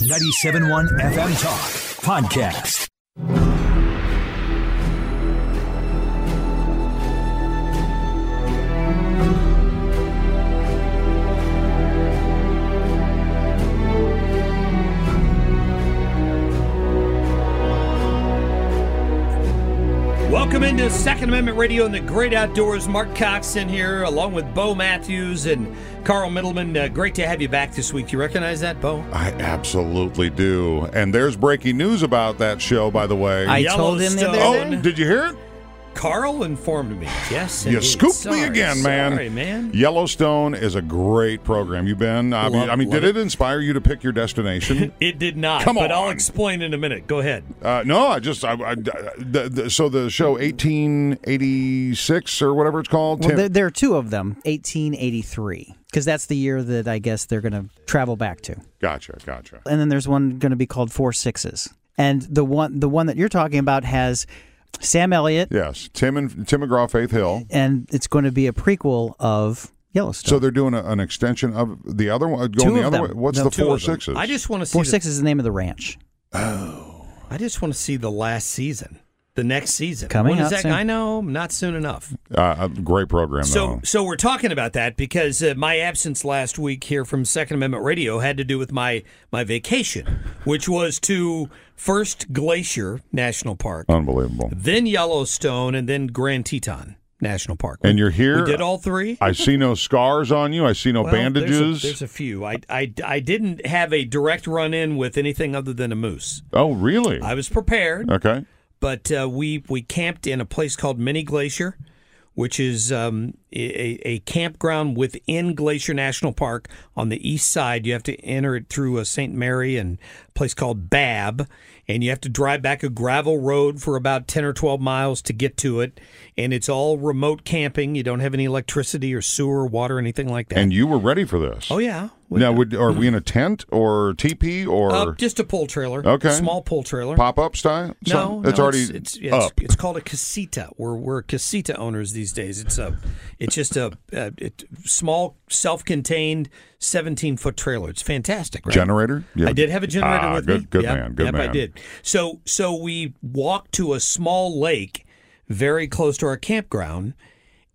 97.1 FM Talk Podcast. Welcome into Second Amendment Radio and the Great Outdoors. Mark Cox in here, along with Bo Matthews and Carl Middleman. Uh, great to have you back this week. You recognize that, Bo? I absolutely do. And there's breaking news about that show, by the way. I told him the other Yellowstone. day. oh, did you hear it? Carl informed me. Yes, You indeed. scooped me Sorry, again, man. Sorry, man. Yellowstone is a great program. You've been. I mean, Love- I mean did it. inspire you to pick your destination? It did not. Come on. but I'll explain in a minute. Go ahead. uh, no, I just. I, I, the, the, so the show 1886 or whatever it's called. Well, there, there are two of them, 1883, because that's the year that I guess they're going to travel back to. gotcha, gotcha. And then there's one going to be called Four Sixes. And the one the one that you're talking about has Sam Elliott, Yes, Tim and Tim McGraw, Faith Hill. and it's going to be a prequel of Yellowstone. So they're doing a, an extension of the other one. Going Two the of other them. way. What's No, the Two four of them. sixes? I just want to see. Four the- Sixes is the name of the ranch. Oh, I just want to see the last season, the next season. Coming When is up that? soon. I know, not soon enough. uh, great program. So, though. so we're talking about that because uh, my absence last week here from Second Amendment Radio had to do with my my vacation, which was to first Glacier National Park, unbelievable. then Yellowstone, and then Grand Teton National Park. And you're here. We did all three. I see no scars on you. I see no Well, bandages. There's a, there's a few. I, I, I didn't have a direct run in with anything other than a moose. oh, really? I was prepared. okay. But uh, we we camped in a place called Many Glacier, which is um, a, a campground within Glacier National Park on the east side. You have to enter it through a St. Mary and a place called Babb, and you have to drive back a gravel road for about ten or twelve miles to get to it. And it's all remote camping. You don't have any electricity or sewer, water, anything like that. And you were ready for this. oh yeah, We- Now, would, are we in a tent or teepee or uh, just a pull trailer. Okay. small pull trailer. pop up style? No, So- no, it's already it's, it's, yeah, it's- up. It's, called a casita. We're we're casita owners these days. It's a it's just a, a it, small, self-contained, seventeen foot trailer. It's fantastic. Right? Generator? Yeah. I did have a generator Ah, with good, me. Good Yep, man. Good yep, man. I did. So so we walked to a small lake very close to our campground.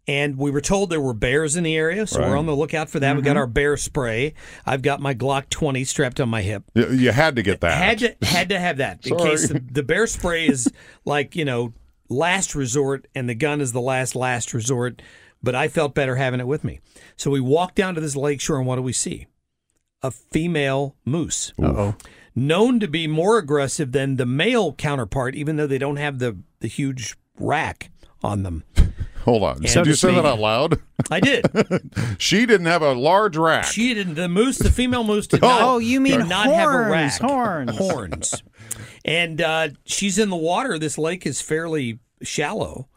And we were told there were bears in the area, so Right. we're on the lookout for that. We Mm-hmm. got our bear spray. I've got my Glock 20 strapped on my hip. You, you had to get that. Had to had to have that in case the, the bear spray is like you know last resort and the gun is the last last resort. But I felt better having it with me. So we walked down to this lake shore and what do we see? A female moose. Uh-oh. Known to be more aggressive than the male counterpart, even though they don't have the, the huge rack on them. Hold on. So did you say that out loud? I did. she didn't have a large rack. She didn't. The moose, the female moose, did not. Oh, you mean did not have a rack. horns. Horns. And uh, she's in the water. This lake is fairly shallow,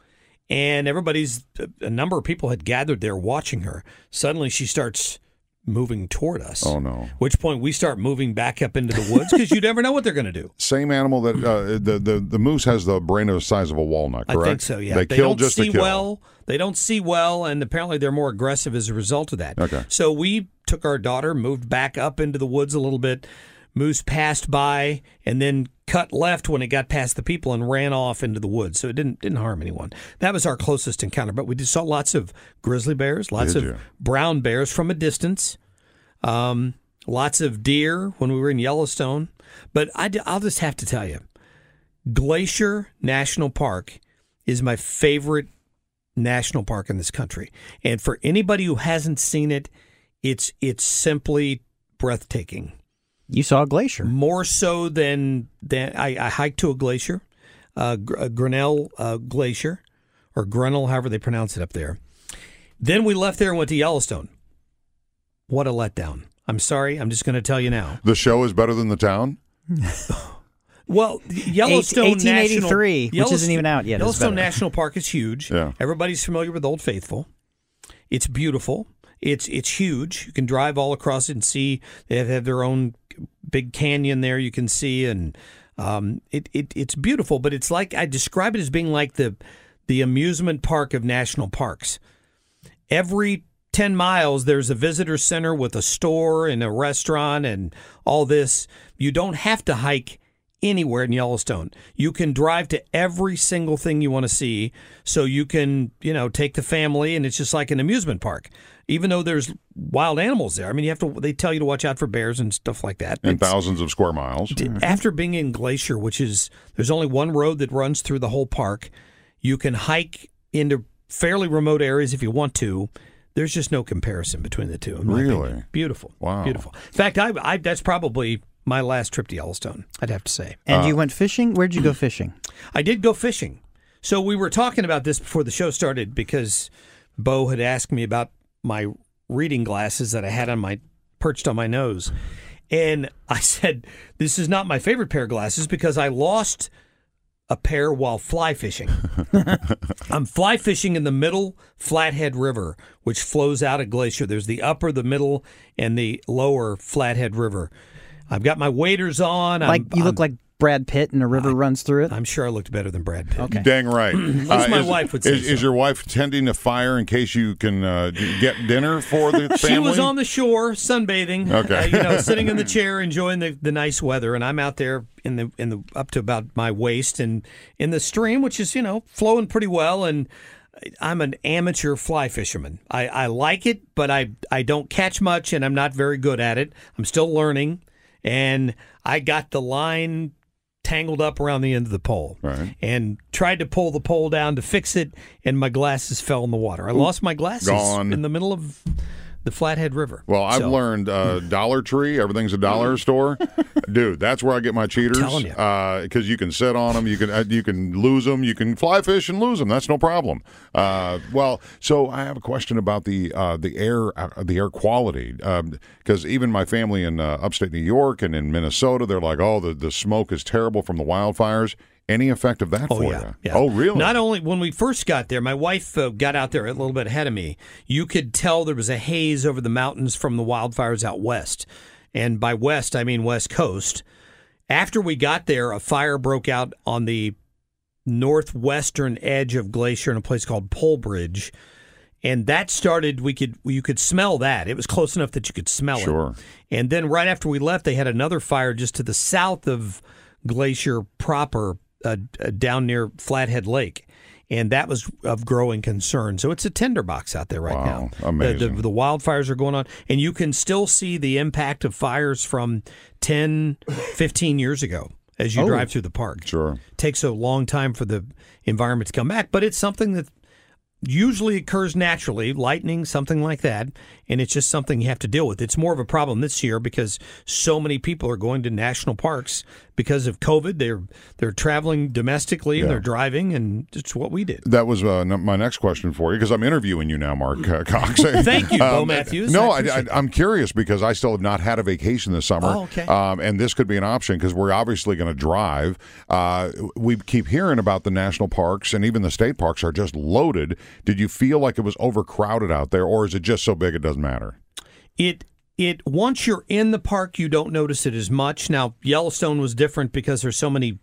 and everybody's a number of people had gathered there watching her. Suddenly, she starts moving toward us. Oh, no. Which point we start moving back up into the woods because you never know what they're going to do. Same animal that uh, the, the the moose has the brain of the size of a walnut. Correct? I think so. Yeah, They, kill don't just see to kill. well. They don't see well, and apparently they're more aggressive as a result of that. Okay. So we took our daughter, moved back up into the woods a little bit. Moose passed by, and then cut left when it got past the people and ran off into the woods. So it didn't didn't harm anyone. That was our closest encounter. But we just saw lots of grizzly bears, lots Did of you? brown bears from a distance. Um, lots of deer when we were in Yellowstone. But I, I, will just have to tell you, Glacier National Park is my favorite national park in this country. And for anybody who hasn't seen it, it's it's simply breathtaking. You saw a glacier. More so than than I, I hiked to a glacier, uh, Gr- uh, Grinnell uh, Glacier, or Grinnell, however they pronounce it up there. Then we left there and went to Yellowstone. What a letdown! I'm sorry. I'm just going to tell you now. The show is better than the town. Well, Yellowstone 1883, National, which isn't even out yet, Yellowstone better. National Park is huge. Yeah. Everybody's familiar with Old Faithful. It's beautiful. It's it's huge. You can drive all across it and see. They have, their own big canyon there. You can see, and um, it, it it's beautiful. But it's like I describe it as being like the the amusement park of national parks. Every 10 miles, there's a visitor center with a store and a restaurant and all this. You don't have to hike anywhere in Yellowstone. You can drive to every single thing you want to see. So you can, you know, take the family and it's just like an amusement park. Even though there's wild animals there. I mean, you have to, they tell you to watch out for bears and stuff like that. And It's- thousands of square miles. after being in Glacier, which is there's only one road that runs through the whole park, you can hike into fairly remote areas if you want to. There's just no comparison between the two. Really? opinion. beautiful. Wow. beautiful. In fact, I, I that's probably my last trip to Yellowstone. I'd have to say. And Uh, you went fishing? Where'd you go fishing? I did go fishing. So we were talking about this before the show started because Bo had asked me about my reading glasses that I had on my perched on my nose. And I said, This is not my favorite pair of glasses because I lost a pair while fly fishing. I'm fly fishing in the middle Flathead River, which flows out of Glacier. There's the upper, the middle, and the lower Flathead River. I've got my waders on. Like I'm, you look I'm, like Brad Pitt and a river runs through it? I'm sure I looked better than Brad Pitt. Okay. Dang right. At least my wife would say is, is your wife tending a fire in case you can uh, get dinner for the family? She was on the shore sunbathing. Okay. uh, you know, sitting in the chair enjoying the, the nice weather, and I'm out there in the in the up to about my waist and in the stream, which is you know flowing pretty well. And I'm an amateur fly fisherman. I, I like it, but I I don't catch much, and I'm not very good at it. I'm still learning, and I got the line tangled up around the end of the pole Right. and tried to pull the pole down to fix it and my glasses fell in the water. I lost my glasses Gone. in the middle of the Flathead River. Well, I've So, learned uh, Dollar Tree, everything's a dollar store. Dude, that's where I get my cheaters. telling you. Because you can sit on them, you can uh, you can lose them, you can fly fish and lose them. That's no problem. Uh, well, so I have a question about the uh, the air uh, the air quality because even my family in uh, upstate New York and in Minnesota, they're like, oh, the the smoke is terrible from the wildfires. Any effect of that Oh for yeah, you? yeah. Oh, really? Not only when we first got there, my wife uh, got out there a little bit ahead of me. You could tell there was a haze over the mountains from the wildfires out west, and by west I mean west coast. After we got there, a fire broke out on the northwestern edge of Glacier in a place called Polebridge. And that started. We could you could smell that. It was close enough that you could smell Sure. it. And then right after we left, they had another fire just to the south of Glacier proper, uh, uh, down near Flathead Lake, and that was of growing concern. So it's a tinderbox out there right Wow, now. The- amazing. The, the wildfires are going on, and you can still see the impact of fires from 10, 15 years ago as you Oh. drive through the park. Sure. takes a long time for the environment to come back, but it's something that usually occurs naturally, lightning, something like that, and it's just something you have to deal with. It's more of a problem this year because so many people are going to national parks because of COVID. They're they're traveling domestically and Yeah. they're driving, and it's what we did. That was uh, n- my next question for you because I'm interviewing you now, Mark uh, Cox. Thank you, Bo Matthews. No, I I, appreciate I, am curious because I still have not had a vacation this summer. Oh, okay. Um, and this could be an option because we're obviously going to drive. Uh, we keep hearing about the national parks and even the state parks are just loaded. Did you feel like it was overcrowded out there, or is it just so big it doesn't matter? it it once you're in the park you don't notice it as much now yellowstone was different because there's so many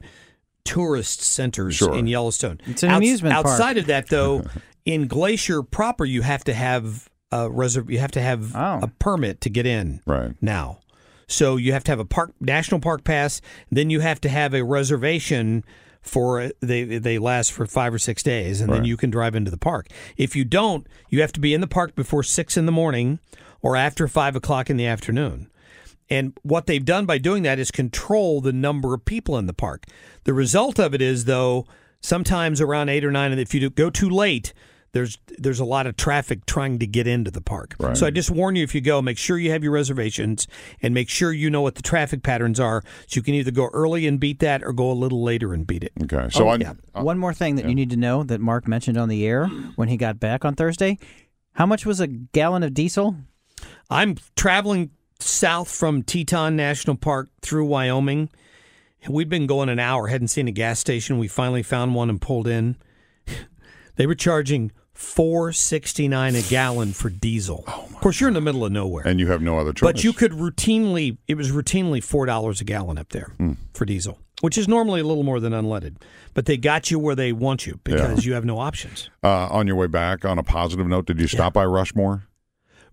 tourist centers Sure. in yellowstone It's an amusement park. outside of that though in glacier proper you have to have a reserve you have to have Oh. a permit to get in Right. now so you have to have a park national park pass then you have to have a reservation for they they last for five or six days and then you can drive into the park. If you don't you have to be in the park before six in the morning or after five o'clock in the afternoon. And what they've done by doing that is control the number of people in the park. The result of it is, though, sometimes around eight or nine, and if you go too late, there's there's a lot of traffic trying to get into the park. Right. So I just warn you if you go, make sure you have your reservations and make sure you know what the traffic patterns are, so you can either go early and beat that or go a little later and beat it. Okay. So oh, I, yeah. Uh, one more thing that you need to know that Mark mentioned on the air when he got back on Thursday. How much was a gallon of diesel? I'm traveling south from Teton National Park through Wyoming. We'd been going an hour, hadn't seen a gas station. We finally found one and pulled in. They were charging four sixty nine a gallon for diesel. of course, you're in the middle of nowhere, And you have no other choice. but you could routinely. It was routinely four dollars a gallon up there Hmm. for diesel, which is normally a little more than unleaded. But they got you where they want you because you have no options. uh, on your way back, on a positive note, did you stop by Rushmore?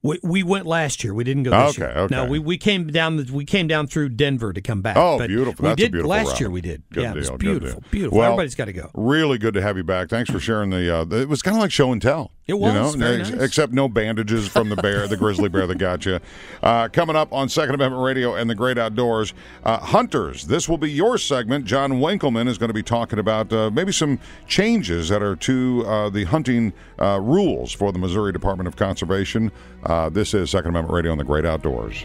We, we went last year. We didn't go this Okay, year. okay. No, we, we came down. the- We came down through Denver to come back. Oh, but beautiful. We That's a did beautiful last route. year. We did. Good yeah, it was deal, beautiful. deal. Beautiful. Well, Everybody's got to go. Really good to have you back. Thanks for sharing the. Uh, it was kind of like show and tell. It was, you know, ex- nice. except no bandages from the bear, the grizzly bear that got you. Uh, coming up on Second Amendment Radio and the Great Outdoors, uh, hunters. This will be your segment. John Winkelman is going to be talking about uh, maybe some changes that are to uh, the hunting uh, rules for the Missouri Department of Conservation. Uh, this is Second Amendment Radio and the Great Outdoors.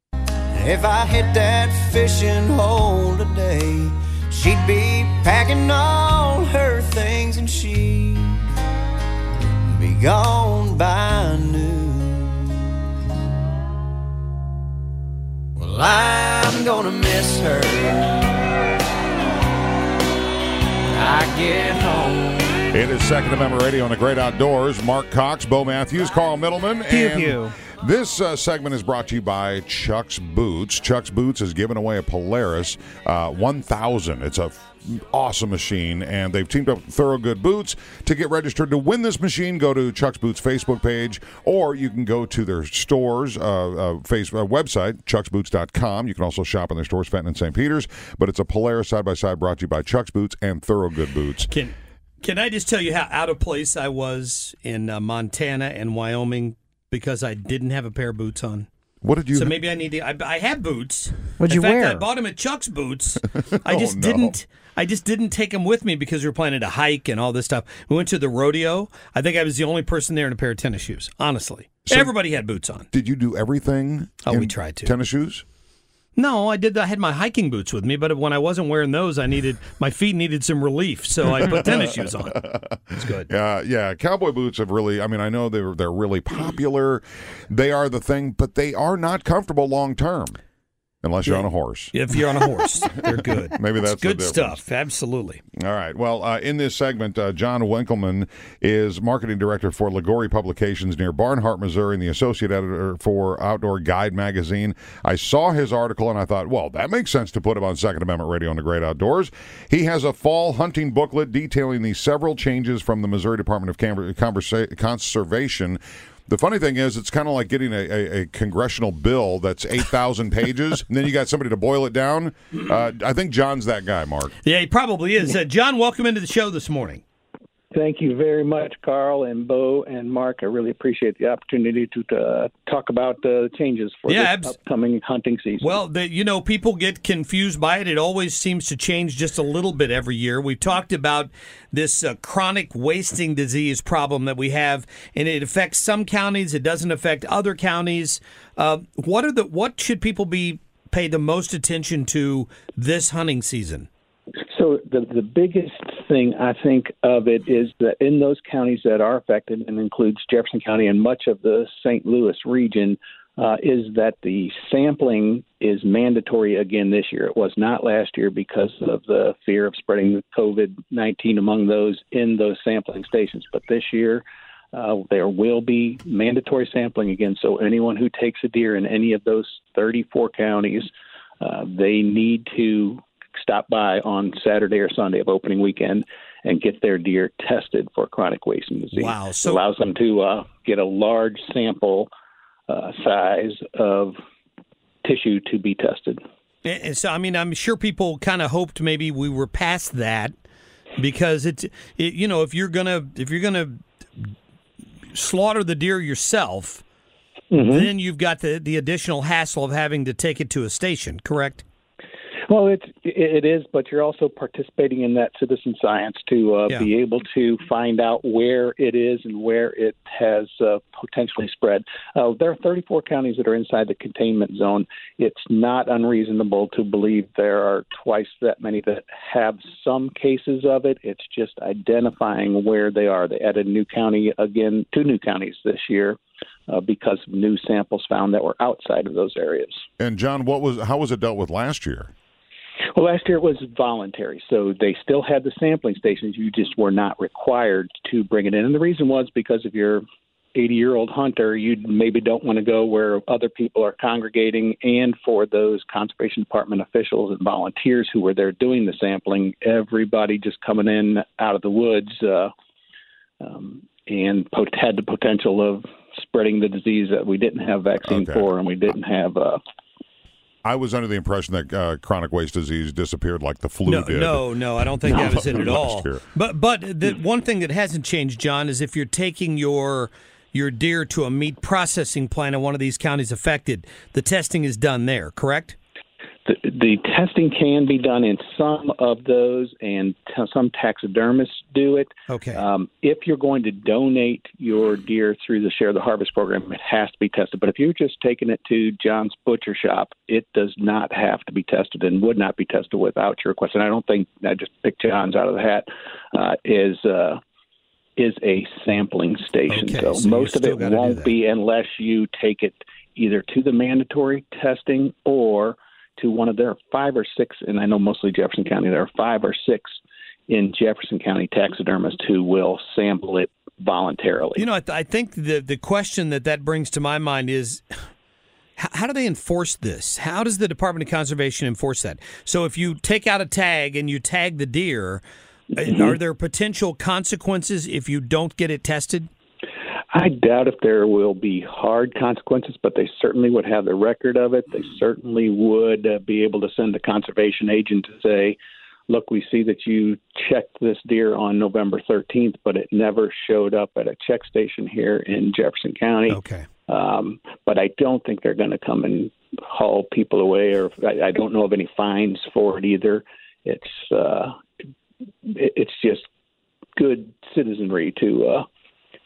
If I hit that fishing hole today, she'd be packing all her things and she'd be gone by noon. Well, I'm gonna miss her. when I get home. It is Second Amendment Radio on the Great Outdoors. Mark Cox, Bo Matthews, Carl Middleman. Pew, and pew. This uh, segment is brought to you by Chuck's Boots. Chuck's Boots has given away a Polaris uh, 1000. It's a awesome machine, and they've teamed up with Thorogood Boots to get registered to win this machine. Go to Chuck's Boots Facebook page, or you can go to their stores uh, uh, face uh, website, chucksboots.com. You can also shop in their stores, Fenton and St. Peter's. But it's a Polaris side by side brought to you by Chuck's Boots and Thorogood Boots. Can Can I just tell you how out of place I was in uh, Montana and Wyoming because I didn't have a pair of boots on? What did you? So maybe I need to. I, I have boots. What'd in you fact, wear? I bought them at Chuck's Boots. I Oh, just no. didn't. I just didn't take them with me because we were planning to hike and all this stuff. We went to the rodeo. I think I was the only person there in a pair of tennis shoes. Honestly, So- everybody had boots on. Did you do everything? Oh, we tried to. Tennis shoes? No, I did. I had my hiking boots with me, but when I wasn't wearing those, I needed my feet needed some relief, so I put tennis shoes on. It's good. Uh, yeah, cowboy boots have really. I mean, I know they're they're really popular. They are the thing, but they are not comfortable long term, unless you're on a horse. If you're on a horse, they're good. Maybe that's the good stuff. Absolutely. All right. Well, uh, in this segment, uh, John Winkelman is marketing director for Liguori Publications near Barnhart, Missouri, and the associate editor for Outdoor Guide magazine. I saw his article and I thought, well, that makes sense to put him on Second Amendment Radio on the Great Outdoors. He has a fall hunting booklet detailing the several changes from the Missouri Department of Conversa- Conservation. The funny thing is, it's kind of like getting a, a, a congressional bill that's 8,000 pages, and then you got somebody to boil it down. Uh, I think John's that guy, Mark. Yeah, he probably is. Uh, John, welcome into the show this morning. Thank you very much, Carl and Bo and Mark. I really appreciate the opportunity to uh, talk about uh, the changes for Yeah, the abs- upcoming hunting season. Well, the, you know, people get confused by it. It always seems to change just a little bit every year. We've talked about this uh, chronic wasting disease problem that we have, and it affects some counties. It doesn't affect other counties. Uh, what are the what should people be pay the most attention to this hunting season? So the the biggest thing I think of it is that in those counties that are affected, and includes Jefferson County and much of the St. Louis region, uh, is that the sampling is mandatory again this year. It was not last year because of the fear of spreading COVID nineteen among those in those sampling stations. But this year. Uh, there will be mandatory sampling again. So anyone who takes a deer in any of those 34 counties, uh, they need to stop by on Saturday or Sunday of opening weekend and get their deer tested for chronic wasting disease. Wow, so- it allows them to uh, get a large sample uh, size of tissue to be tested. And so, I mean, I'm sure people kind of hoped maybe we were past that. because it's it, you know if you're gonna if you're gonna slaughter the deer yourself, then you've got the the additional hassle of having to take it to a station. Correct? Well, it's it is, but you're also participating in that citizen science to uh, Yeah. be able to find out where it is and where it has uh, potentially spread. Uh, there are 34 counties that are inside the containment zone. It's not unreasonable to believe there are twice that many that have some cases of it. It's just identifying where they are. They added new county again, two new counties this year. Uh, because new samples found that were outside of those areas. And John, what was how was it dealt with last year? Well, last year it was voluntary, so they still had the sampling stations. You just were not required to bring it in, and the reason was because if you're 80 year old hunter, you maybe don't want to go where other people are congregating, and for those conservation department officials and volunteers who were there doing the sampling, everybody just coming in out of the woods uh, um, and pot- had the potential of spreading the disease that we didn't have vaccine Okay. for, and we didn't have. Uh, I was under the impression that uh, chronic waste disease disappeared like the flu No, did. no, no. I don't think that was it at all. year. But but the one thing that hasn't changed, John, is if you're taking your your deer to a meat processing plant in one of these counties affected, the testing is done there. Correct? The, the testing can be done in some of those, and t- some taxidermists do it. Okay. Um, if you're going to donate your deer through the Share the Harvest program, it has to be tested. But if you're just taking it to John's Butcher Shop, it does not have to be tested and would not be tested without your request. And I don't think I just picked John's out of the hat. Uh, is uh, is a sampling station. Okay, so so most of it won't be unless you take it either to the mandatory testing or to one of their five or six, and I know mostly Jefferson County, there are five or six in Jefferson County taxidermists who will sample it voluntarily. You know, I, th- I think the the question that that brings to my mind is. h- How do they enforce this? How does the Department of Conservation enforce that? So, if you take out a tag and you tag the deer, uh, are there potential consequences if you don't get it tested? I doubt if there will be hard consequences, but they certainly would have the record of it. They certainly would uh, be able to send a conservation agent to say, look, we see that you checked this deer on November 13th, but it never showed up at a check station here in Jefferson County. Okay. Um, but I don't think they're going to come and haul people away, or I, I don't know of any fines for it either. It's uh, it, it's just good citizenry to uh,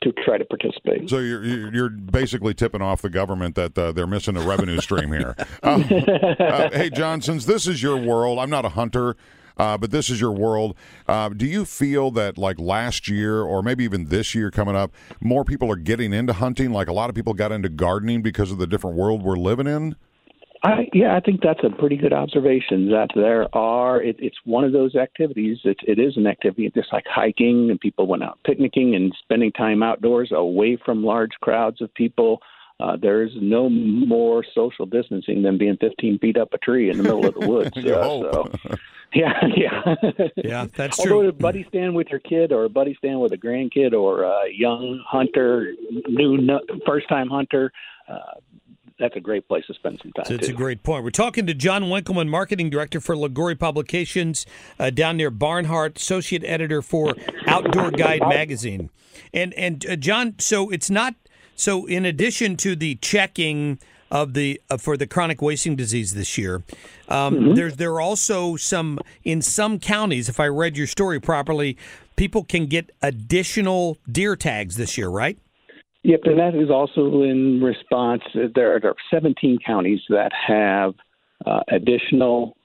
to try to participate. So you're you're basically tipping off the government that uh, they're missing a revenue stream here. Um, uh, hey, John, since this is your world, I'm not a hunter. Uh, but this is your world. Uh, do you feel that, like last year, or maybe even this year coming up, more people are getting into hunting? Like a lot of people got into gardening because of the different world we're living in. I, yeah, I think that's a pretty good observation. That there are, it, it's one of those activities. It, it is an activity, just like hiking, and people went out picnicking and spending time outdoors, away from large crowds of people. Uh, there's no more social distancing than being 15 feet up a tree in the middle of the woods. You Uh, hope. so, yeah, yeah, Yeah, that's true. Although true. a buddy stand with your kid, or a buddy stand with a grandkid, or a young hunter, new no, first time hunter, uh, that's a great place to spend some time. So it's a great point. We're talking to John Winkelman, marketing director for Liguori Publications uh, down near Barnhart, associate editor for Outdoor Guide magazine. And and uh, John, so it's not so. In addition to the checking of the uh, for the chronic wasting disease this year, um, there's there are also some in some counties. If I read your story properly, people can get additional deer tags this year, right? Yep, and that is also in response. There are, 17 counties that have uh, additional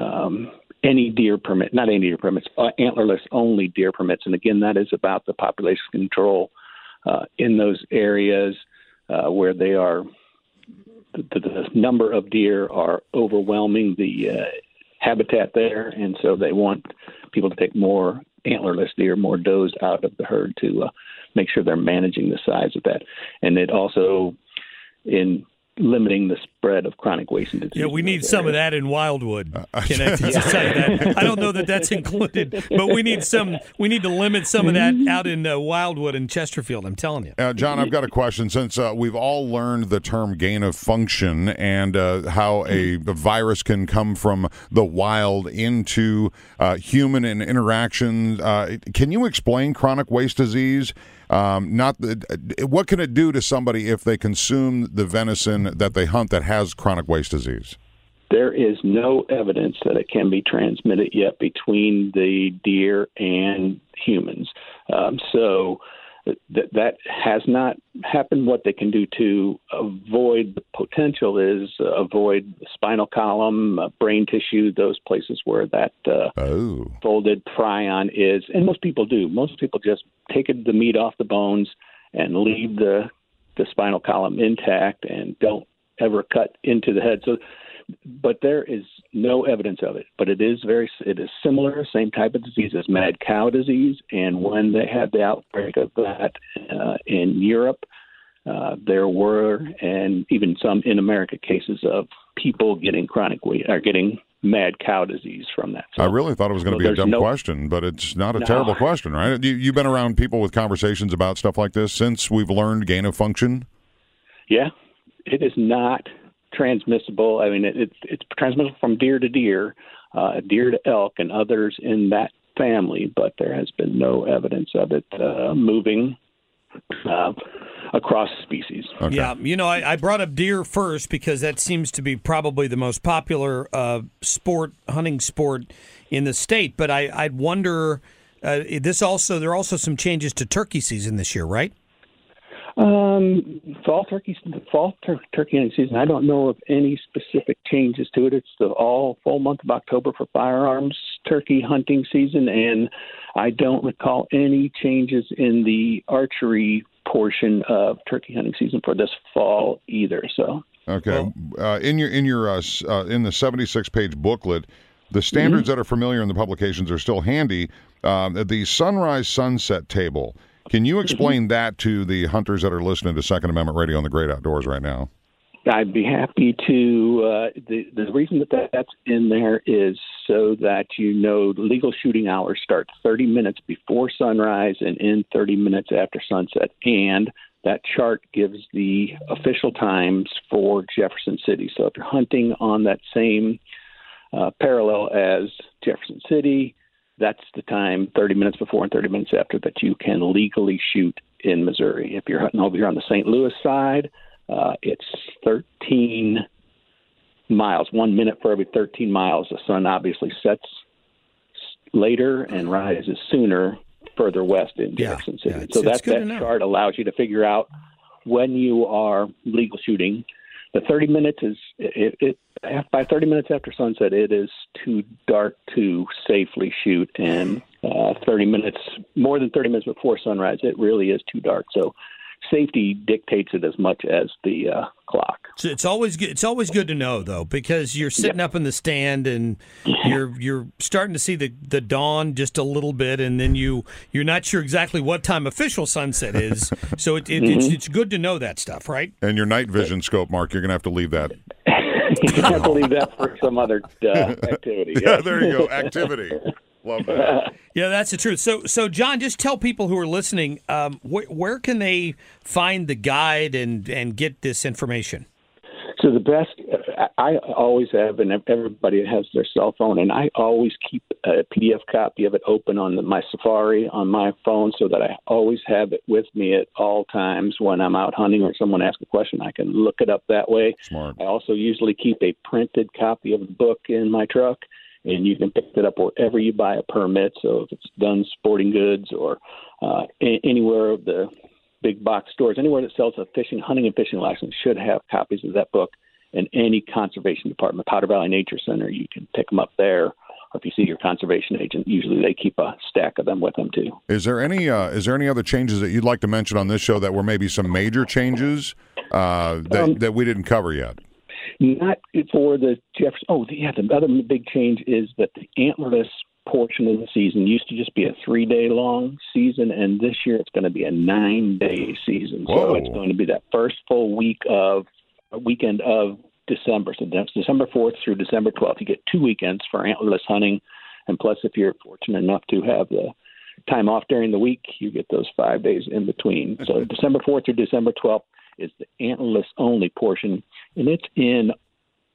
um, any deer permit, not any deer permits, uh, antlerless only deer permits. And again, that is about the population control uh, in those areas uh, where they are. The, the number of deer are overwhelming the uh, habitat there, and so they want people to take more antlerless deer, more does out of the herd to uh, make sure they're managing the size of that. And it also, in limiting the spread of chronic wasting disease. Yeah, we need those some of that in Wildwood. Connected to some of that. I don't know that that's included, but we need some. We need to limit some of that out in uh, Wildwood and Chesterfield. I'm telling you. Uh, John, I've got a question. Since uh, we've all learned the term gain of function and uh, how a, a virus can come from the wild into uh, human and interaction, uh, can you explain chronic waste disease? Um, not the, uh, what can it do to somebody if they consume the venison that they hunt that has chronic waste disease? There is no evidence that it can be transmitted yet between the deer and humans. Um, so that that has not happened. What they can do to avoid the potential is uh, avoid the spinal column, uh, brain tissue, those places where that uh, Oh, folded prion is, and most people do. Most people just take the meat off the bones and leave the the spinal column intact and don't ever cut into the head. So, but there is no evidence of it. But it is very, it is similar, same type of disease as mad cow disease. And when they had the outbreak of that uh, in Europe, uh, there were, and even some in America, cases of people getting chronic weight or getting mad cow disease from that. I really thought it was going so to be a dumb no- question, but it's not a No. terrible question, right? You, you've been around people with conversations about stuff like this since we've learned gain of function. Yeah, it is not transmissible. I mean, it, it's it's transmissible from deer to deer, uh, deer to elk, and others in that family. But there has been no evidence of it uh, moving uh, across species. Okay. Yeah, you know, I, I brought up deer first because that seems to be probably the most popular uh, sport, hunting sport in the state. But I, I'd wonder. Uh, this also there are also some changes to turkey season this year, right? Um, fall turkey, the fall tur- turkey hunting season. I don't know of any specific changes to it. It's the all full month of October for firearms turkey hunting season, and I don't recall any changes in the archery portion of turkey hunting season for this fall either. So. Okay. uh, in your in your uh, uh, in the seventy six page booklet, the standards that are familiar in the publications are still handy. Um, the sunrise sunset table. Can you explain that to the hunters that are listening to Second Amendment Radio on the Great Outdoors right now? I'd be happy to. Uh, the the reason that that- that's in there is so that you know the legal shooting hours start 30 minutes before sunrise and end 30 minutes after sunset, and that chart gives the official times for Jefferson City. So if you're hunting on that same uh, parallel as Jefferson City, that's the time 30 minutes before and 30 minutes after that you can legally shoot in Missouri. If you're hunting over here on the St. Louis side, uh, it's 13 miles, one minute for every 13 miles. The sun obviously sets later and rises sooner further west in Yeah, Jefferson City. yeah, so that that chart allows you to figure out when you are legal shooting. The 30 minutes is it, it it, by 30 minutes after sunset, it is too dark to safely shoot, and uh, 30 minutes more than 30 minutes before sunrise, it really is too dark. So safety dictates it as much as the uh, clock. So it's always good. It's always good to know though, because you're sitting up in the stand and you're you're starting to see the, the dawn just a little bit, and then you you're not sure exactly what time official sunset is. so it, it, it's it's good to know that stuff, right? And your night vision scope, Mark, you're going to have to leave that. you have to leave that for some other uh, activity. Yeah, there you go. Activity. Love that. Yeah, that's the truth. So so John, just tell people who are listening, um, wh- where can they find the guide and and get this information? So the best, I always have, and everybody has their cell phone, and I always keep a PDF copy of it open on the, my Safari on my phone, so that I always have it with me at all times when I'm out hunting or someone asks a question. I can look it up that way. Smart. I also usually keep a printed copy of the book in my truck, and you can pick it up wherever you buy a permit. So if it's done sporting goods or uh, a- anywhere of the big box stores, anywhere that sells a fishing, hunting, and fishing license should have copies of that book. And any conservation department, Powder Valley Nature Center, you can pick them up there. Or if you see your conservation agent, usually they keep a stack of them with them too. Is there any uh, is there any other changes that you'd like to mention on this show that were maybe some major changes uh, that Um, that we didn't cover yet? Not for the Jefferson. Oh, the- yeah. The other big change is that the antlerless portion of the season used to just be a three day long season, and this year it's going to be a nine day season. Whoa. So it's going to be that first full week of weekend of December. So that's December 4th through December 12th. You get two weekends for antlerless hunting. And plus, if you're fortunate enough to have the time off during the week, you get those five days in between. So December 4th through December 12th is the antlerless only portion, and it's in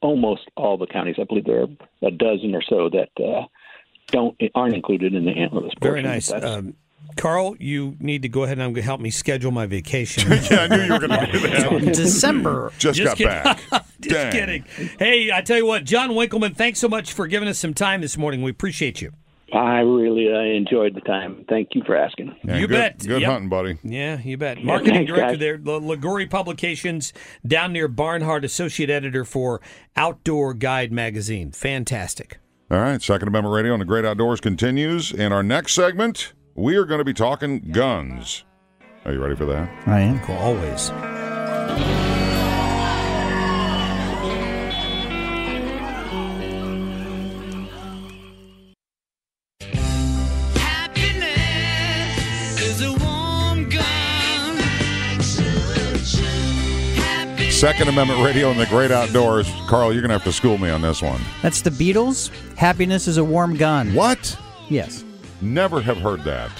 almost all the counties. I believe there are a dozen or so that uh, don't aren't included in the antlerless portion. Very nice. Um, Carl, you need to go ahead and help me schedule my vacation. yeah, I knew you were going to do that. December. Just, got kidding. back. Just Dang. kidding. Hey, I tell you what, John Winkelman, thanks so much for giving us some time this morning. We appreciate you. I really uh, enjoyed the time. Thank you for asking. Yeah, You good, bet. Good Yep. hunting, buddy. Yeah, you bet. Marketing thanks, director guys. there, La- Liguori Publications, down near Barnhart, associate editor for Outdoor Guide magazine. Fantastic. All right, Second Amendment Radio on the Great Outdoors continues. In our next segment, we are going to be talking guns. Are you ready for that? I am. Cool, always. Second Amendment Radio and the Great Outdoors. Carl, you're going to have to school me on this one. That's the Beatles. Happiness is a warm gun. What? Yes. Never have heard that.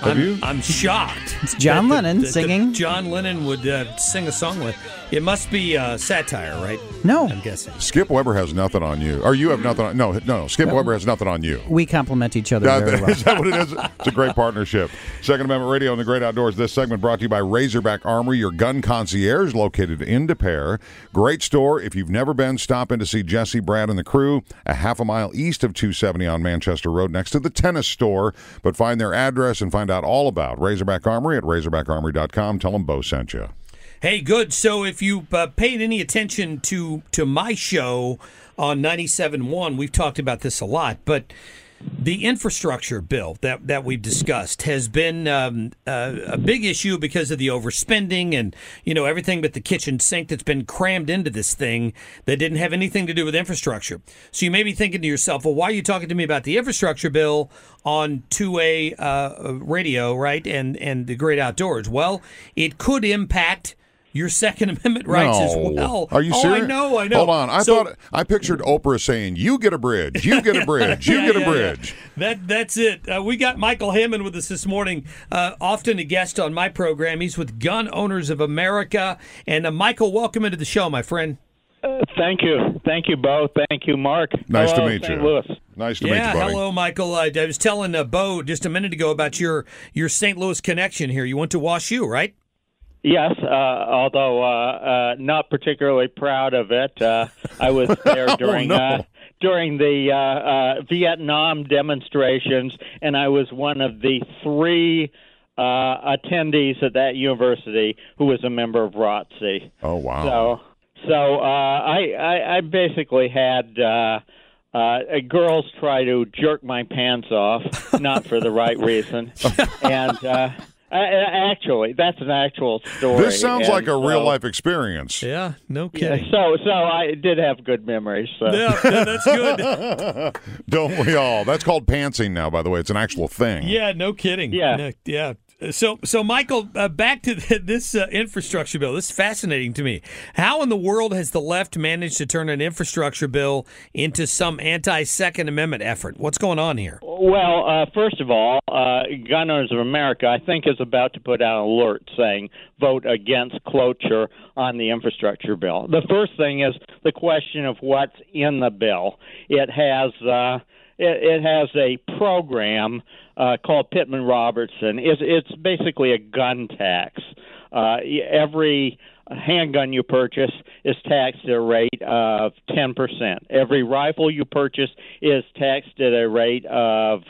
Have I'm, you? I'm shocked. It's John that- Lennon that- that singing. John Lennon would uh, sing a song with. It must be uh, satire, right? No. I'm guessing. Skip Weber has nothing on you. Or you have nothing on. No, no, no. Skip Weber has nothing on you. We complement each other That- very well. is that what it is? It's a great partnership. Second Amendment Radio and the Great Outdoors. This segment brought to you by Razorback Armory, your gun concierge located in Des Peres. Great store. If you've never been, stop in to see Jesse, Brad, and the crew a half a mile east of 270 on Manchester Road next to the tennis store. But find their address and find out all about Razorback Armory at razorbackarmory.com. Tell them Bo sent you. Hey, good. So if you uh, paid any attention to to my show on 97.1, we've talked about this a lot, but the infrastructure bill that that we've discussed has been um, uh, a big issue because of the overspending and you know everything but the kitchen sink that's been crammed into this thing that didn't have anything to do with infrastructure. So you may be thinking to yourself, well, why are you talking to me about the infrastructure bill on 2A uh, radio, right? And and the great outdoors. Well, it could impact your Second Amendment rights as well. Are you oh, serious? I know, I know. Hold on. I So- thought I pictured Oprah saying, "You get a bridge. You get a bridge. You Yeah, get a yeah, yeah. bridge." That that's it. Uh, we got Michael Hammond with us this morning. Uh, often a guest on my program. He's with Gun Owners of America. And uh, Michael, welcome into the show, my friend. Uh, thank you. Thank you, Bo. Thank you, Mark. Nice Hello, to meet St. you. Louis. Nice to yeah, meet you, buddy. hello, Michael. Uh, I was telling uh, Bo just a minute ago about your your St. Louis connection here. You went to WashU, right? Yes, uh, although uh, uh, not particularly proud of it. Uh, I was there during Oh, no. uh, during the uh, uh, Vietnam demonstrations, and I was one of the three uh, attendees at that university who was a member of ROTC. Oh wow. So, so uh, I, I, I basically had uh, uh, girls try to jerk my pants off, not for the right reason, and uh, actually, that's an actual story. this sounds and like a real life experience. Yeah, no Yeah, kidding. so, so I did have good memories. So. Yeah, yeah, that's good. Don't we all? That's called pantsing now, by the way. It's an actual thing. Yeah, no kidding. Yeah. No- yeah. So, so Michael, uh, back to th this uh, infrastructure bill. This is fascinating to me. How in the world has the left managed to turn an infrastructure bill into some anti-Second Amendment effort? What's going on here? Well, uh, first of all, uh, Gun Owners of America, I think, is about to put out an alert saying vote against cloture on the infrastructure bill. The first thing is the question of what's in the bill. It has uh, it, it has a program uh, called Pittman Robertson. It's, it's basically a gun tax. Uh, every handgun you purchase is taxed at a rate of 10%. Every rifle you purchase is taxed at a rate of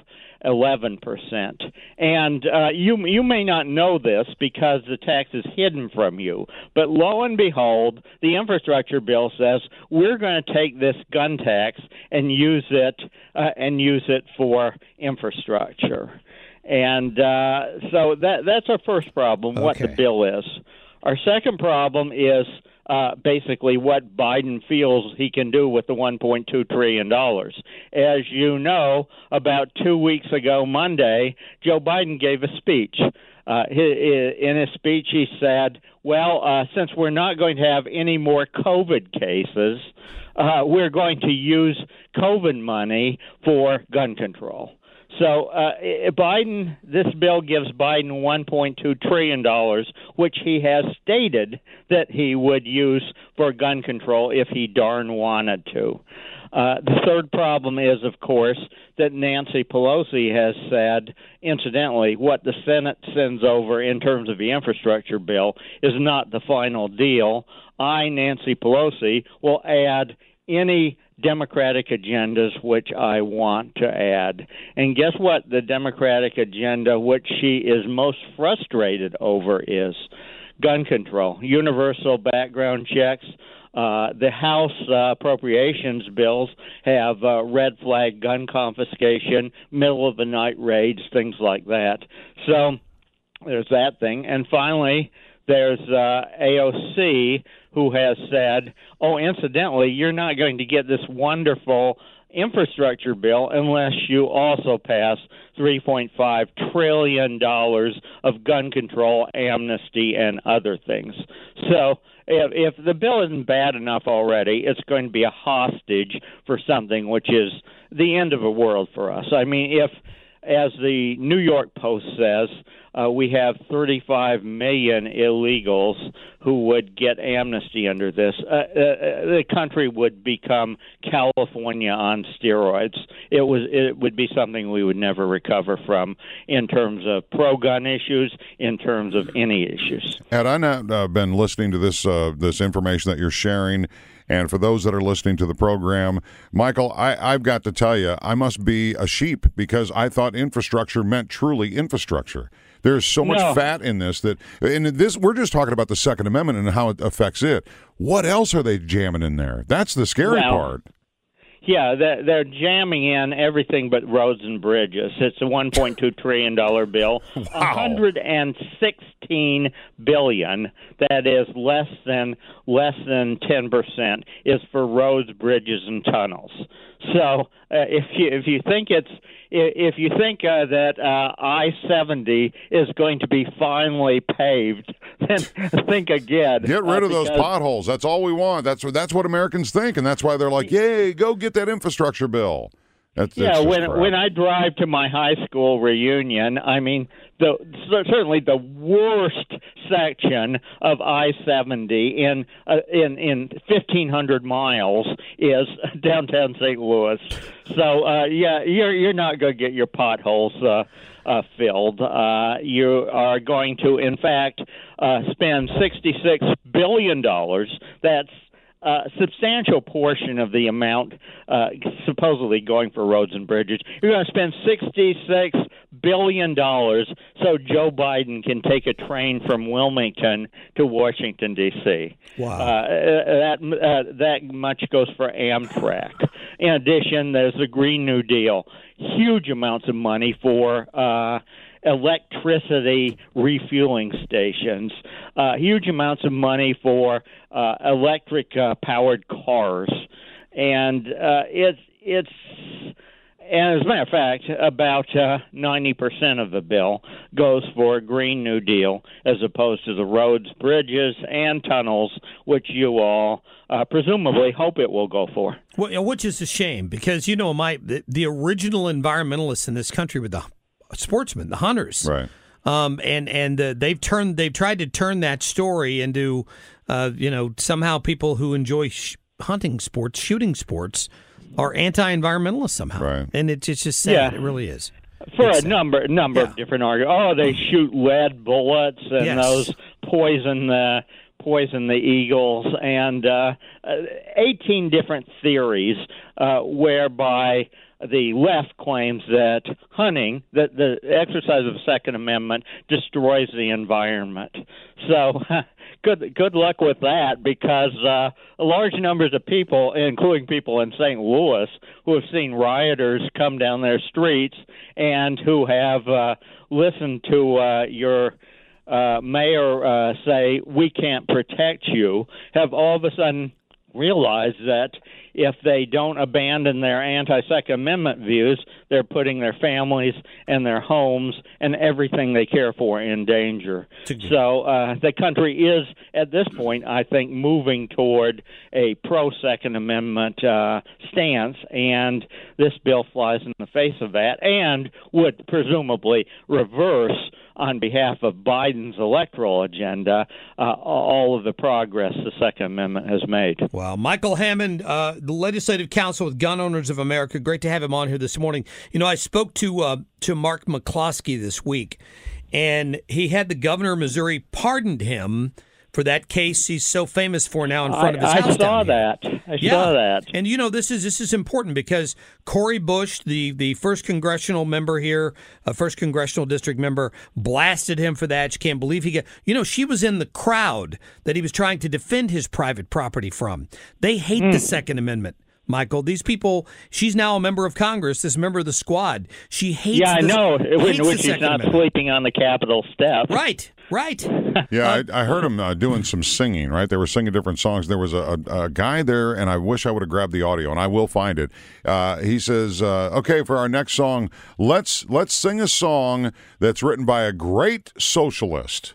11%. And uh, you you may not know this because the tax is hidden from you, but lo and behold, the infrastructure bill says we're going to take this gun tax and use it uh, and use it for infrastructure. And uh, so that that's our first problem. What the bill is. Our second problem is uh, basically what Biden feels he can do with the 1.2 trillion dollars. As you know, about two weeks ago Monday, Joe Biden gave a speech. Uh, in his speech, he said, "Well, uh, since we're not going to have any more COVID cases, uh, we're going to use COVID money for gun control." So uh, Biden, this bill gives Biden 1.2 trillion dollars, which he has stated that he would use for gun control if he darn wanted to. Uh, the third problem is, of course, that Nancy Pelosi has said, incidentally, what the Senate sends over in terms of the infrastructure bill is not the final deal. I, Nancy Pelosi, will add any Democratic agendas which I want to add. And guess what? The Democratic agenda, which she is most frustrated over, is gun control, universal background checks. Uh, the House uh, appropriations bills have uh, red flag gun confiscation, middle of the night raids, things like that. So there's that thing. And finally, there's uh, AOC, who has said, oh, incidentally, you're not going to get this wonderful infrastructure bill unless you also pass $3.5 trillion of gun control, amnesty, and other things. So if, if the bill isn't bad enough already, it's going to be a hostage for something which is the end of the world for us. I mean, if, as the New York Post says, uh, we have 35 million illegals who would get amnesty under this. Uh, uh, the country would become California on steroids. It was it would be something we would never recover from in terms of pro-gun issues, in terms of any issues. Had I not uh, been listening to this uh, this information that you're sharing. And for those that are listening to the program, Michael, I, I've got to tell you, I must be a sheep because I thought infrastructure meant truly infrastructure. There's so much No. fat in this that, and this we're just talking about the Second Amendment and how it affects it. What else are they jamming in there? That's the scary Well, part. Yeah, they're, they're jamming in everything but roads and bridges. It's a 1.2 trillion dollar bill. wow. 116 billion, that is less than less than 10 percent, is for roads, bridges, and tunnels. So uh, if you if you think it's if you think uh, that uh, I-70 is going to be finally paved, then think again. Get rid uh, of those potholes. That's all we want. That's what that's what Americans think, and that's why they're like, "Yay, go get that infrastructure bill." That's, that's Yeah, just when crap. when I drive to my high school reunion, I mean, the certainly the worst section of I-70 in uh, in in 1500 miles is downtown St. Louis. So uh, yeah, you're you're not going to get your potholes. Uh, uh, filled. Uh, you are going to, in fact, uh, spend $66 billion. That's a substantial portion of the amount uh, supposedly going for roads and bridges. You're going to spend sixty-six billion dollars so Joe Biden can take a train from Wilmington to Washington D.C. Wow. Uh, that uh, that much goes for Amtrak. In addition, there's the Green New Deal. Huge amounts of money for. Uh, electricity refueling stations, uh, huge amounts of money for uh, electric uh, powered cars, and uh, it's it's and as a matter of fact, about uh, ninety percent of the bill goes for a Green New Deal, as opposed to the roads, bridges, and tunnels, which you all uh, presumably hope it will go for. Well, which is a shame because you know my the, the original environmentalists in this country were the sportsmen, the hunters, right? Um, and and uh, they've turned they've tried to turn that story into uh, you know somehow people who enjoy sh- hunting sports, shooting sports, are anti-environmentalists somehow, right? And it's it's just sad. Yeah. It really is. for It's a number number of different arguments. Oh, they shoot lead bullets, and Yes. those poison the poison the eagles, and uh, uh, eighteen different theories uh, whereby the left claims that hunting, that the exercise of the Second Amendment destroys the environment. So. Good, good luck with that because uh, large numbers of people, including people in St. Louis, who have seen rioters come down their streets and who have uh, listened to uh, your uh, mayor uh, say, "We can't protect you," have all of a sudden realize that if they don't abandon their anti Second Amendment views, they're putting their families and their homes and everything they care for in danger. So uh, the country is, at this point, I think, moving toward a pro Second Amendment uh, stance, and this bill flies in the face of that and would presumably reverse on behalf of Biden's electoral agenda uh, all of the progress the Second Amendment has made. Well, Michael Hammond, uh, the Legislative Counsel with Gun Owners of America. Great to have him on here this morning. You know, I spoke to uh, to Mark McCloskey this week, and he had the governor of Missouri pardoned him for that case he's so famous for now in front I, of his I house. I saw that. I Yeah. saw that. And you know this is this is important because Cori Bush, the the first congressional member here, a first congressional district member, blasted him for that. She can't believe he got. You know, she was in the crowd that he was trying to defend his private property from. They hate Hmm. the Second Amendment. Michael, these people. She's now a member of Congress. This member of the squad. She hates. Yeah, I the- know. When, when she's not Amendment. sleeping on the Capitol steps. Right. Right. Yeah, I, I heard him uh, doing some singing. Right, they were singing different songs. There was a, a, a guy there, and I wish I would have grabbed the audio, and I will find it. Uh, he says, uh, "Okay, for our next song, let's let's sing a song that's written by a great socialist."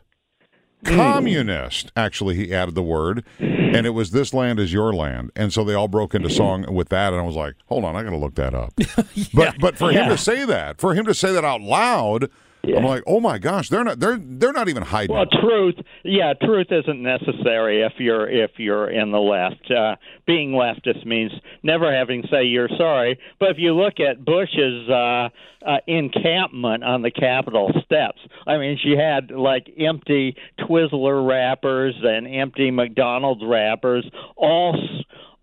Communist, actually, he added the word, and it was "This land is your land," and so they all broke into song with that, and I was like, "Hold on, I got to look that up." But but for him to say that, for him to say that out loud, I'm like, "Oh my gosh, they're not they're they're not even hiding." Well, truth, yeah, truth isn't necessary if you're if you're in the left. Uh, being leftist means never having to say you're sorry. But if you look at Bush's uh, uh, encampment on the Capitol steps, I mean, she had like empty Twizzler wrappers and empty McDonald's wrappers, all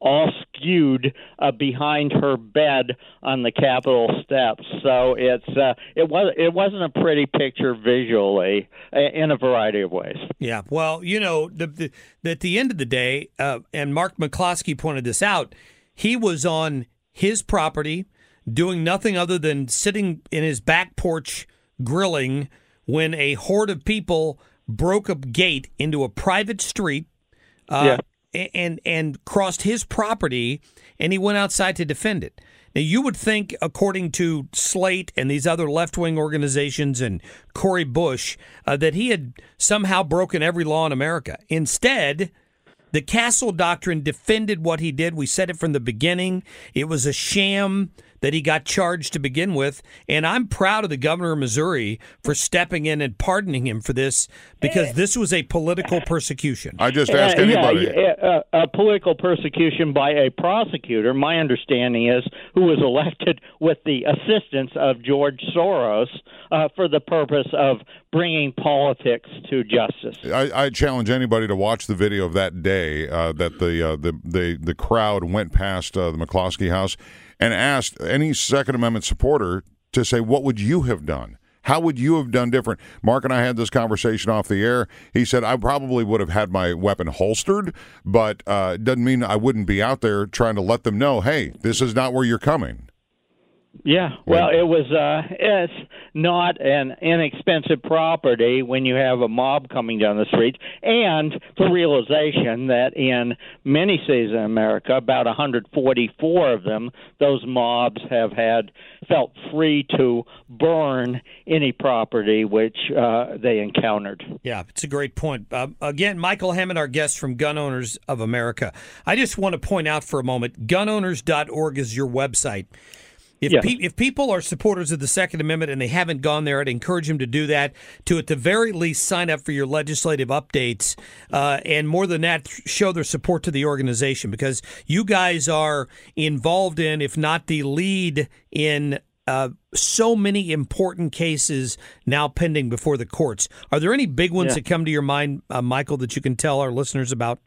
all skewed uh, behind her bed on the Capitol steps. So it's uh, it was it wasn't a pretty picture visually uh, in a variety of ways. Yeah, well, you know, the, the, at the end of the day, uh, and Mark McCloskey pointed this out, he was on his property doing nothing other than sitting in his back porch grilling when a horde of people broke a gate into a private street. Uh, a- and and crossed his property, and he went outside to defend it. Now, you would think, according to Slate and these other left wing organizations and Cori Bush, uh, that he had somehow broken every law in America. Instead, the Castle Doctrine defended what he did. We said it from the beginning. It was a sham that he got charged to begin with. And I'm proud of the governor of Missouri for stepping in and pardoning him for this because this was a political persecution. I just asked Uh, anybody. Yeah, uh, uh, political persecution by a prosecutor, my understanding is, who was elected with the assistance of George Soros uh, for the purpose of bringing politics to justice. I, I challenge anybody to watch the video of that day uh, that the, uh, the the the crowd went past uh, the McCloskey house and asked any Second Amendment supporter to say, "What would you have done? How would you have done different?" Mark and I had this conversation off the air. He said, "I probably would have had my weapon holstered, but uh, it doesn't mean I wouldn't be out there trying to let them know, hey, this is not where you're coming." Yeah, well, it was. Uh, it's not an inexpensive property when you have a mob coming down the street, and the realization that in many cities in America, about 144 of them, those mobs have had felt free to burn any property which uh, they encountered. Yeah, it's a great point. Uh, again, Michael Hammond, our guest from Gun Owners of America. I just want to point out for a moment gunowners.org is your website. If, Yes. pe- if people are supporters of the Second Amendment and they haven't gone there, I'd encourage them to do that. To at the very least sign up for your legislative updates, uh, and more than that, show their support to the organization because you guys are involved in, if not the lead in. Uh, so many important cases now pending before the courts. Are there any big ones Yeah. that come to your mind, uh, Michael, that you can tell our listeners about?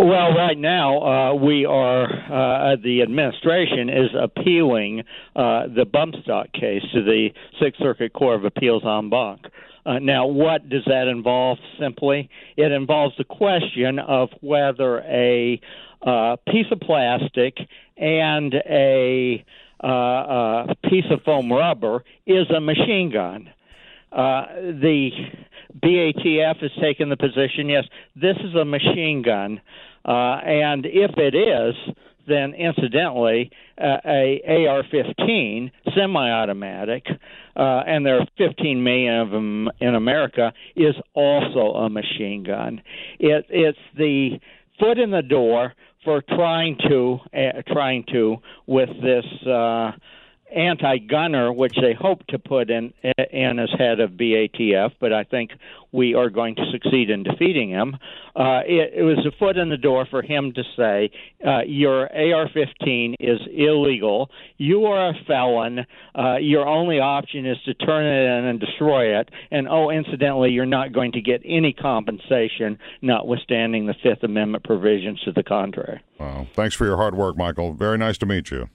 Well, right now uh, we are uh, the administration is appealing uh, the bump stock case to the Sixth Circuit Court of Appeals en banc. Uh, now, what does that involve? Simply, it involves the question of whether a uh, piece of plastic and a uh, uh, piece of foam rubber is a machine gun. uh, the BATF has taken the position yes, this is a machine gun. Uh, and if it is, then incidentally, uh, a AR-15 semi-automatic, uh, and there are 15 million of them in America, is also a machine gun. It, it's the foot in the door for trying to uh, trying to with this. Uh, anti-gunner, which they hope to put in in as head of BATF, but I think we are going to succeed in defeating him. Uh, it, it was a foot in the door for him to say, uh, "Your AR-15 is illegal. You are a felon. Uh, your only option is to turn it in and destroy it. And oh, incidentally, you're not going to get any compensation, notwithstanding the Fifth Amendment provisions to the contrary." Wow! Thanks for your hard work, Michael. Very nice to meet you.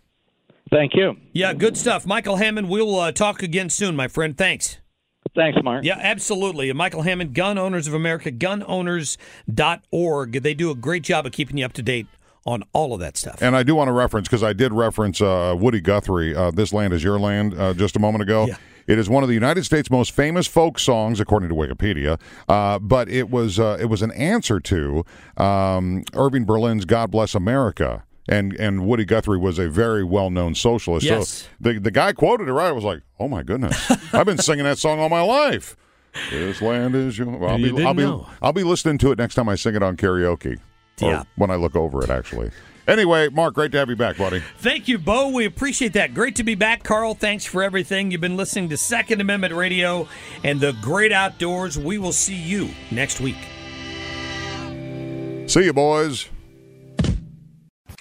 Thank you. Yeah, good stuff. Michael Hammond, we'll uh, talk again soon, my friend. Thanks. Thanks, Mark. Yeah, absolutely. Michael Hammond, Gun Owners of America, gunowners.org. They do a great job of keeping you up to date on all of that stuff. And I do want to reference, because I did reference uh, Woody Guthrie, uh, This Land is Your Land, uh, just a moment ago. Yeah. It is one of the United States' most famous folk songs, according to Wikipedia. Uh, but it was uh, it was an answer to um, Irving Berlin's "God Bless America." And and Woody Guthrie was a very well known socialist. Yes. So the the guy quoted it right. I was like, oh my goodness, I've been singing that song all my life. This land is your. I'll You be I'll be know. I'll be listening to it next time I sing it on karaoke. Yeah. when I look over it, actually. Anyway, Mark, great to have you back, buddy. Thank you, Bo. We appreciate that. Great to be back, Carl. Thanks for everything. You've been listening to Second Amendment Radio and the great outdoors. We will see you next week. See you, boys.